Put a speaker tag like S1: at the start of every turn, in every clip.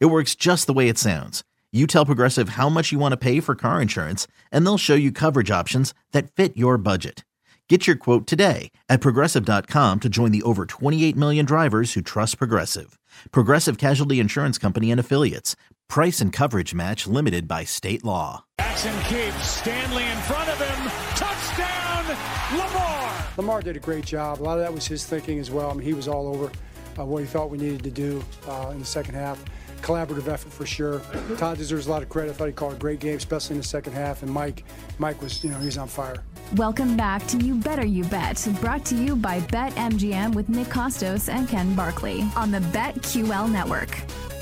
S1: It works just the way it sounds. You tell Progressive how much you want to pay for car insurance, and they'll show you coverage options that fit your budget. Get your quote today at progressive.com to join the over 28 million drivers who trust Progressive. Progressive Casualty Insurance Company and Affiliates. Price and coverage match limited by state law.
S2: Jackson keeps Stanley in front of him. Touchdown, Lamar.
S3: Lamar did a great job. A lot of that was his thinking as well. I mean, he was all over uh, what he thought we needed to do uh, in the second half collaborative effort for sure. Todd deserves a lot of credit. I thought he called a great game, especially in the second half. And Mike, Mike was, you know, he's on fire.
S4: Welcome back to You Better You Bet, brought to you by BetMGM with Nick Kostos and Ken Barkley on the BetQL network.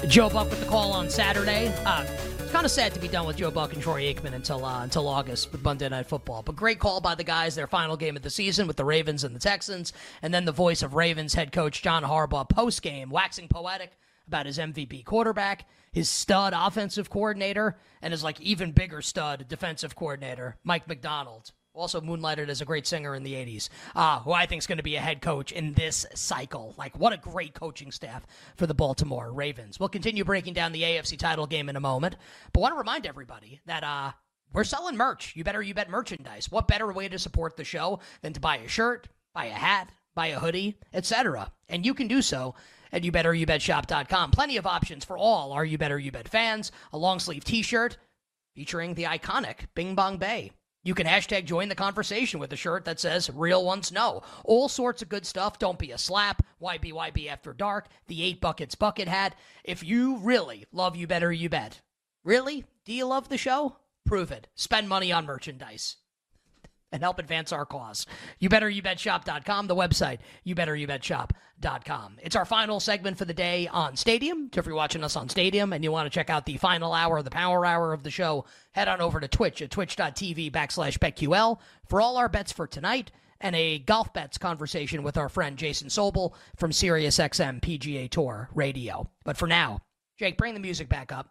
S5: Joe Buck with the call on Saturday. Uh, it's kind of sad to be done with Joe Buck and Troy Aikman until uh, until August with Monday Night Football. But great call by the guys. Their final game of the season with the Ravens and the Texans, and then the voice of Ravens head coach John Harbaugh post game, waxing poetic about his MVP quarterback, his stud offensive coordinator, and his like even bigger stud defensive coordinator, Mike Macdonald. Also moonlighted as a great singer in the 80s, uh, who I think is going to be a head coach in this cycle. Like, what a great coaching staff for the Baltimore Ravens. We'll continue breaking down the AFC title game in a moment, but want to remind everybody that uh, we're selling merch. You better you bet merchandise. What better way to support the show than to buy a shirt, buy a hat, buy a hoodie, etc. And you can do so at youbetteryouBetShop.com. Plenty of options for all our You Better You Bet fans. A long sleeve t shirt featuring the iconic Bing Bong Bay. You can hashtag join the conversation with a shirt that says real ones know. All sorts of good stuff. Don't be a slap. YBYB after dark. The eight buckets bucket hat. If you really love You Better You Bet, really? Do you love the show? Prove it. Spend money on merchandise and help advance our cause. You better you bet shop.com, the website, you better you bet shop.com. It's our final segment for the day on Stadium. So if you're watching us on Stadium and you want to check out the final hour, the power hour of the show, head on over to Twitch at twitch.tv backslash BetQL for all our bets for tonight and a golf bets conversation with our friend Jason Sobel from SiriusXM PGA Tour Radio. But for now, Jake, bring the music back up.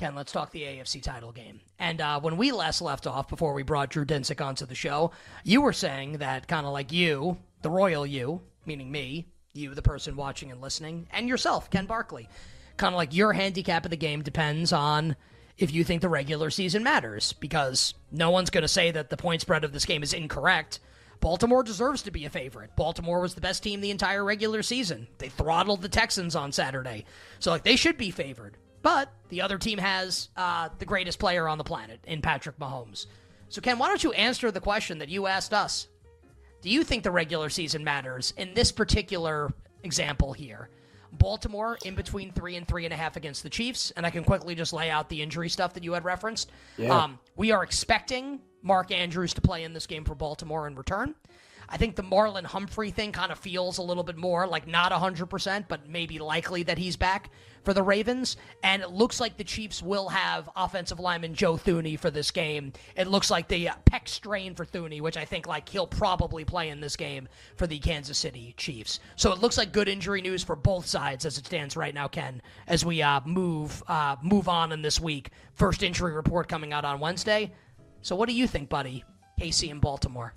S5: Ken, let's talk the AFC title game. And uh, when we last left off before we brought Drew Dinsick onto the show, you were saying that kind of like you, the royal you, meaning me, you, the person watching and listening, and yourself, Ken Barkley, kind of like your handicap of the game depends on if you think the regular season matters, because no one's going to say that the point spread of this game is incorrect. Baltimore deserves to be a favorite. Baltimore was the best team the entire regular season. They throttled the Texans on Saturday. So, like, they should be favored. But the other team has uh, the greatest player on the planet in Patrick Mahomes. So, Ken, why don't you answer the question that you asked us? Do you think the regular season matters in this particular example here? Baltimore in between three and three and a half against the Chiefs, and I can quickly just lay out the injury stuff that you had referenced.
S6: Yeah.
S5: Um, we are expecting Mark Andrews to play in this game for Baltimore in return. I think the Marlon Humphrey thing kind of feels a little bit more like not 100%, but maybe likely that he's back for the Ravens. And it looks like the Chiefs will have offensive lineman Joe Thuney for this game. It looks like the uh, pec strain for Thuney, which I think like he'll probably play in this game for the Kansas City Chiefs. So it looks like good injury news for both sides as it stands right now, Ken, as we uh, move uh, move on in this week. First injury report coming out on Wednesday. So what do you think, buddy? KC in Baltimore.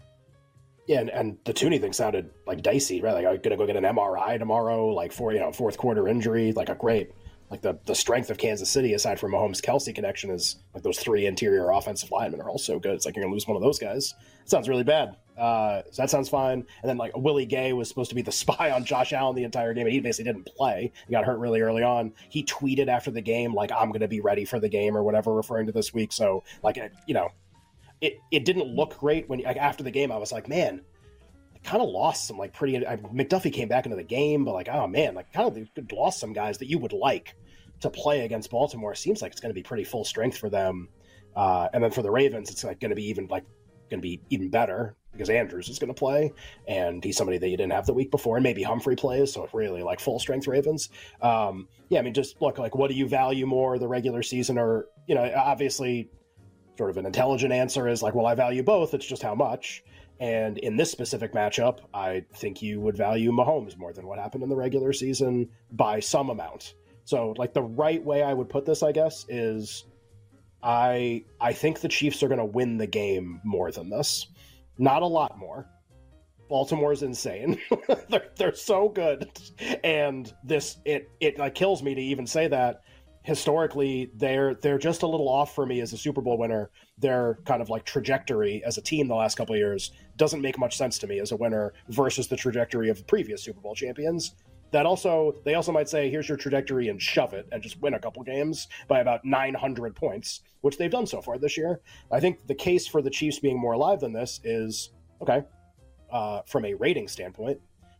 S6: Yeah, and, and the Thuney thing sounded like dicey, right? Like I'm gonna go get an MRI tomorrow, like for you know fourth quarter injury, like a great, like the the strength of Kansas City aside from Mahomes Kelce connection is like those three interior offensive linemen are all so good. It's like you're gonna lose one of those guys. It sounds really bad. Uh, so that sounds fine. And then like Willie Gay was supposed to be the spy on Josh Allen the entire game, and he basically didn't play. He got hurt really early on. He tweeted after the game like I'm gonna be ready for the game or whatever, referring to this week. So like you know, it it didn't look great when like after the game. I was like, man kind of lost some like pretty. I, McDuffie came back into the game, but like, oh man, like kind of lost some guys that you would like to play against Baltimore. Seems like it's going to be pretty full strength for them. Uh, and then for the Ravens, it's like going to be even like going to be even better. because Andrews is going to play, and he's somebody that you didn't have the week before, and maybe Humphrey plays, so really like full strength Ravens. Um, yeah, I mean, just look like what do you value more, the regular season, or you know, obviously, sort of an intelligent answer is like, well, I value both. It's just how much. And in this specific matchup, I think you would value Mahomes more than what happened in the regular season by some amount. So, like the right way I would put this, I guess, is I I think the Chiefs are going to win the game more than this. Not a lot more. Baltimore's insane. they're, they're so good, and this it it like kills me to even say that. Historically, they're they're just a little off for me as a Super Bowl winner. Their kind of like trajectory as a team the last couple years doesn't make much sense to me as a winner versus the trajectory of previous Super Bowl champions. That also they also might say here's your trajectory and shove it and just win a couple games by about 900 points which they've done so far this year. I think the case for the chiefs being more alive than this is okay uh, from a rating standpoint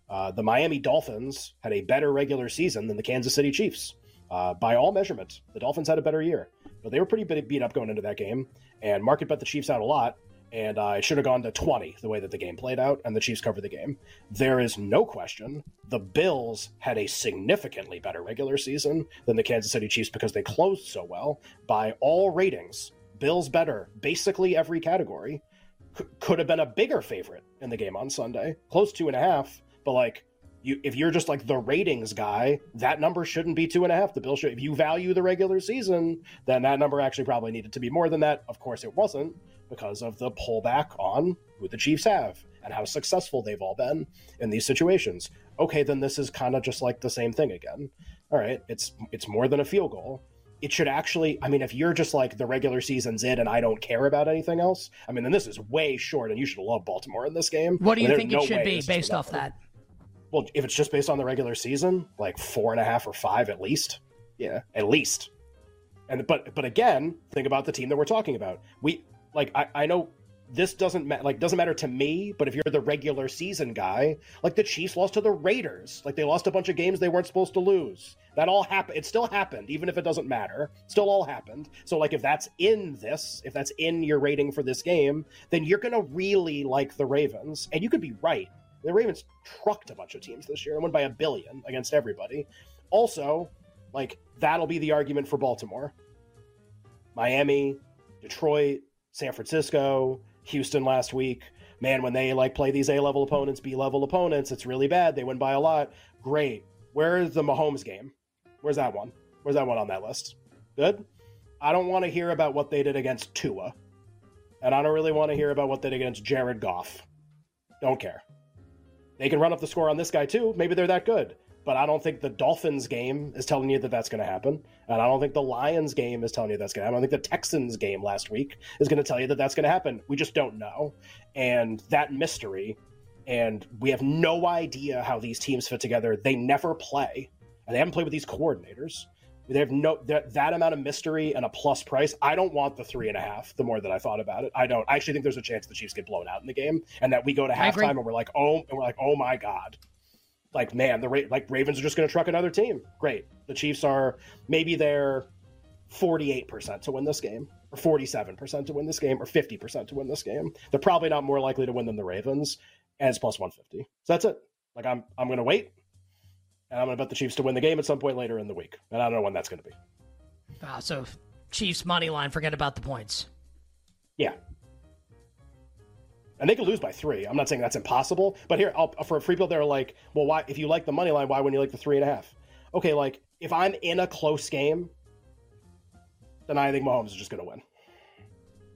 S6: uh, the miami dolphins had a better regular season than the kansas city chiefs uh, by all measurements, the dolphins had a better year but they were pretty beat up going into that game and market bet the chiefs out a lot and uh, it should have gone to 20 the way that the game played out, and the Chiefs covered the game. There is no question the Bills had a significantly better regular season than the Kansas City Chiefs because they closed so well by all ratings. Bills better, basically every category. C- could have been a bigger favorite in the game on Sunday, close two and a half, but like. You, if you're just like the ratings guy, that number shouldn't be two and a half. The Bills should. If you value the regular season, then that number actually probably needed to be more than that. Of course, it wasn't because of the pullback on who the Chiefs have and how successful they've all been in these situations. Okay, then this is kind of just like the same thing again. All right, it's it's more than a field goal. It should actually, I mean, if you're just like the regular season's it and I don't care about anything else, I mean, then this is way short and you should love Baltimore in this game.
S5: What do you think no it should be based off that?
S6: Well, if it's just based on the regular season, like four and a half or five at least. Yeah, at least. And but but again, think about the team that we're talking about. We like I, I know this doesn't ma- like doesn't matter to me, but if you're the regular season guy, like the Chiefs lost to the Raiders, like they lost a bunch of games they weren't supposed to lose. That all happened. It still happened, even if it doesn't matter. Still all happened. So like if that's in this, if that's in your rating for this game, then you're gonna really like the Ravens, and you could be right. The Ravens trucked a bunch of teams this year and won by a billion against everybody. Also, like that'll be the argument for Baltimore, Miami, Detroit, San Francisco, Houston last week. Man, when they like play these A level opponents, B level opponents, it's really bad. They win by a lot. Great. Where's the Mahomes game? Where's that one? Where's that one on that list? Good. I don't want to hear about what they did against Tua. And I don't really want to hear about what they did against Jared Goff. Don't care. They can run up the score on this guy too. Maybe they're that good but I don't think the Dolphins game is telling you that that's going to happen. And I don't think the Lions game is telling you that's going to happen. I don't think the Texans game last week is going to tell you that that's going to happen. We just don't know. And that mystery, and we have no idea how these teams fit together. They never play, and they haven't played with these coordinators. They have no that, that amount of mystery and a plus price. I don't want the three and a half. The more that I thought about it, I don't. I actually think there's a chance the Chiefs get blown out in the game, and that we go to halftime and we're like, oh, and we're like, oh my god, like man, the like Ravens are just going to truck another team. Great. The Chiefs are maybe they're 48% to win this game or 47% to win this game or 50% to win this game. They're probably not more likely to win than the Ravens and it's plus 150. So that's it. Like I'm I'm going to wait and I'm going to bet the Chiefs to win the game at some point later in the week. And I don't know when that's going to be.
S5: Uh, so Chiefs money line, forget about the points.
S6: Yeah, and they could lose by three. I'm not saying that's impossible, but here I'll, for a free bill, they're like, well, why? If you like the money line, why wouldn't you like the three and a half? Okay, like if I'm in a close game, then I think Mahomes is just going to win.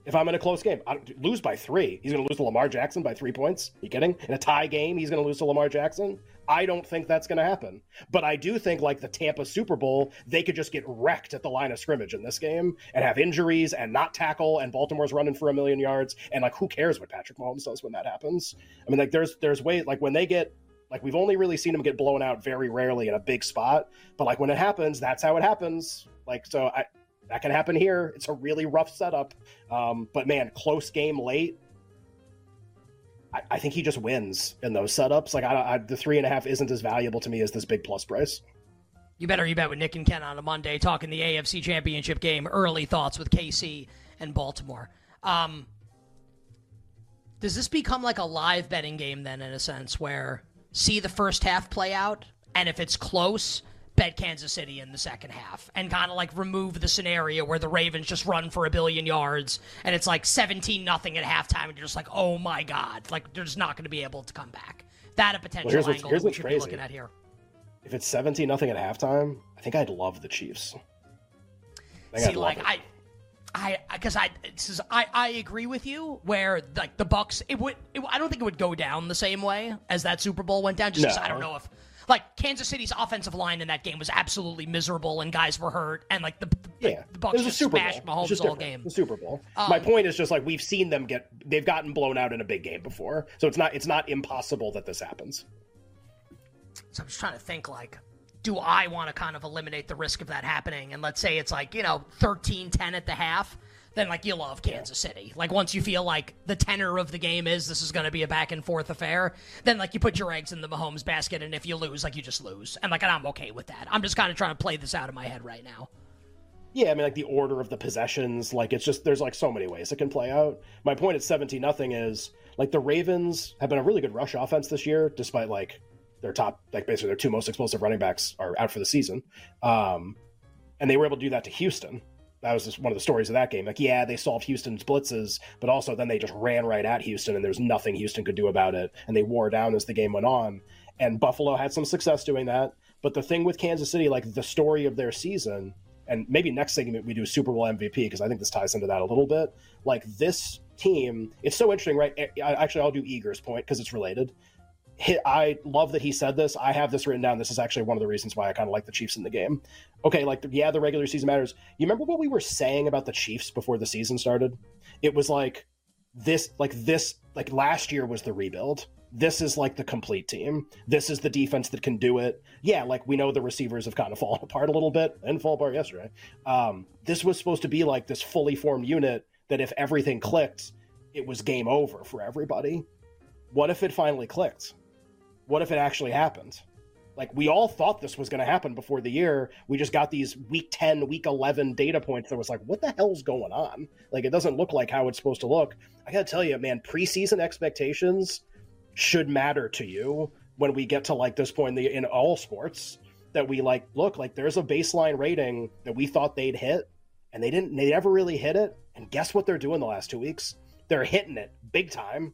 S6: If I'm in a close game, I lose by three. He's going to lose to Lamar Jackson by three points. Are you kidding? In a tie game, he's going to lose to Lamar Jackson. I don't think that's going to happen. But I do think, like the Tampa Super Bowl, they could just get wrecked at the line of scrimmage in this game and have injuries and not tackle. And Baltimore's running for a million yards. And like, who cares what Patrick Mahomes does when that happens? I mean, like, there's there's ways like when they get like we've only really seen him get blown out very rarely in a big spot. But like when it happens, that's how it happens. Like so, I that can happen here. It's a really rough setup. Um, but man, close game late I, I think he just wins in those setups. Like I, I, the three and a half isn't as valuable to me as this big plus price.
S5: You better you bet with Nick and Ken on a Monday talking the AFC Championship game. Early thoughts with KC and Baltimore. Um, Does this become like a live betting game then, in a sense, where see the first half play out, and if it's close, bet Kansas City in the second half and kind of like remove the scenario where the Ravens just run for a billion yards and it's like 17 nothing at halftime and you're just like, oh my God, like they're just not going to be able to come back. That a potential well, here's angle here's we should crazy. be looking at here.
S6: If it's 17 nothing at halftime, I think I'd love the Chiefs.
S5: See, like, I. I because I is, I I agree with you where like the Bucks it would it, I don't think it would go down the same way as that Super Bowl went down just because no. I don't know if like Kansas City's offensive line in that game was absolutely miserable and guys were hurt and like the, the yeah the Bucks just Super smashed Bowl. Mahomes all game.
S6: The Super Bowl. Um, My point is just like we've seen them get they've gotten blown out in a big game before, so it's not it's not impossible that this happens.
S5: So I'm just trying to think like do I want to kind of eliminate the risk of that happening? And let's say it's like, you know, 13 10 at the half then like you love Kansas City. Like once you feel like the tenor of the game is this is going to be a back and forth affair, then like you put your eggs in the Mahomes basket, and if you lose, like you just lose, and like I'm okay with that. I'm just kind of trying to play this out of my head right now.
S6: Yeah, I mean like the order of the possessions, like it's just there's like so many ways it can play out. My point at 17 nothing is like the Ravens have been a really good rush offense this year, despite like their top like basically their two most explosive running backs are out for the season. Um, and they were able to do that to Houston that was just one of the stories of that game. Like, yeah, they solved Houston's blitzes, but also then they just ran right at Houston, and there's nothing Houston could do about it, and they wore down as the game went on. And Buffalo had some success doing that. But the thing with Kansas City, like the story of their season, and maybe next segment we do Super Bowl MVP because I think this ties into that a little bit. Like this team, it's so interesting, right? Actually, I'll do Eager's point because it's related. I love that he said this. I have this written down. This is actually one of the reasons why I kind of like the Chiefs in the game. Okay, like yeah, the regular season matters. You remember what we were saying about the Chiefs before the season started? It was like this, like this, like last year was the rebuild. This is like the complete team. This is the defense that can do it. Yeah, like we know the receivers have kind of fallen apart a little bit and fall apart yesterday. Um, this was supposed to be like this fully formed unit that if everything clicked, it was game over for everybody. What if it finally clicked? What if it actually happened? Like we all thought this was going to happen before the year. We just got these week 10, week 11 data points that was like, what the hell's going on? Like it doesn't look like how it's supposed to look. I got to tell you, man, preseason expectations should matter to you when we get to like this point in, the, in all sports that we like look like there's a baseline rating that we thought they'd hit and they didn't they never really hit it and guess what they're doing the last two weeks they're hitting it big time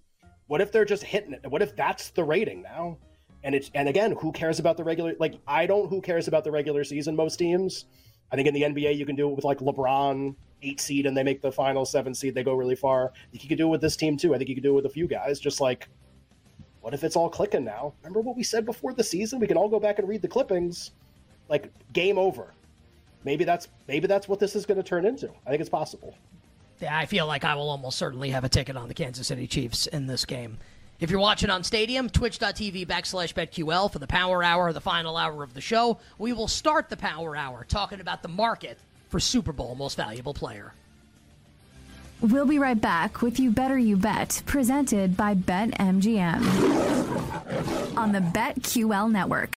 S6: what if they're just hitting it? What if that's the rating now? And it's and again, who cares about the regular? Like I don't. Who cares about the regular season? Most teams. I think in the NBA you can do it with like LeBron eight seed and they make the final seven seed. They go really far. I think you could do it with this team too. I think you could do it with a few guys. Just like, what if it's all clicking now? Remember what we said before the season? We can all go back and read the clippings. Like game over. Maybe that's maybe that's what this is going to turn into. I think it's possible.
S5: I feel like I will almost certainly have a ticket on the Kansas City Chiefs in this game. If you're watching on Stadium, twitch.tv backslash BetQL for the power hour, the final hour of the show. We will start the power hour talking about the market for Super Bowl most valuable player.
S4: We'll be right back with You Better You Bet, presented by BetMGM on the BetQL network.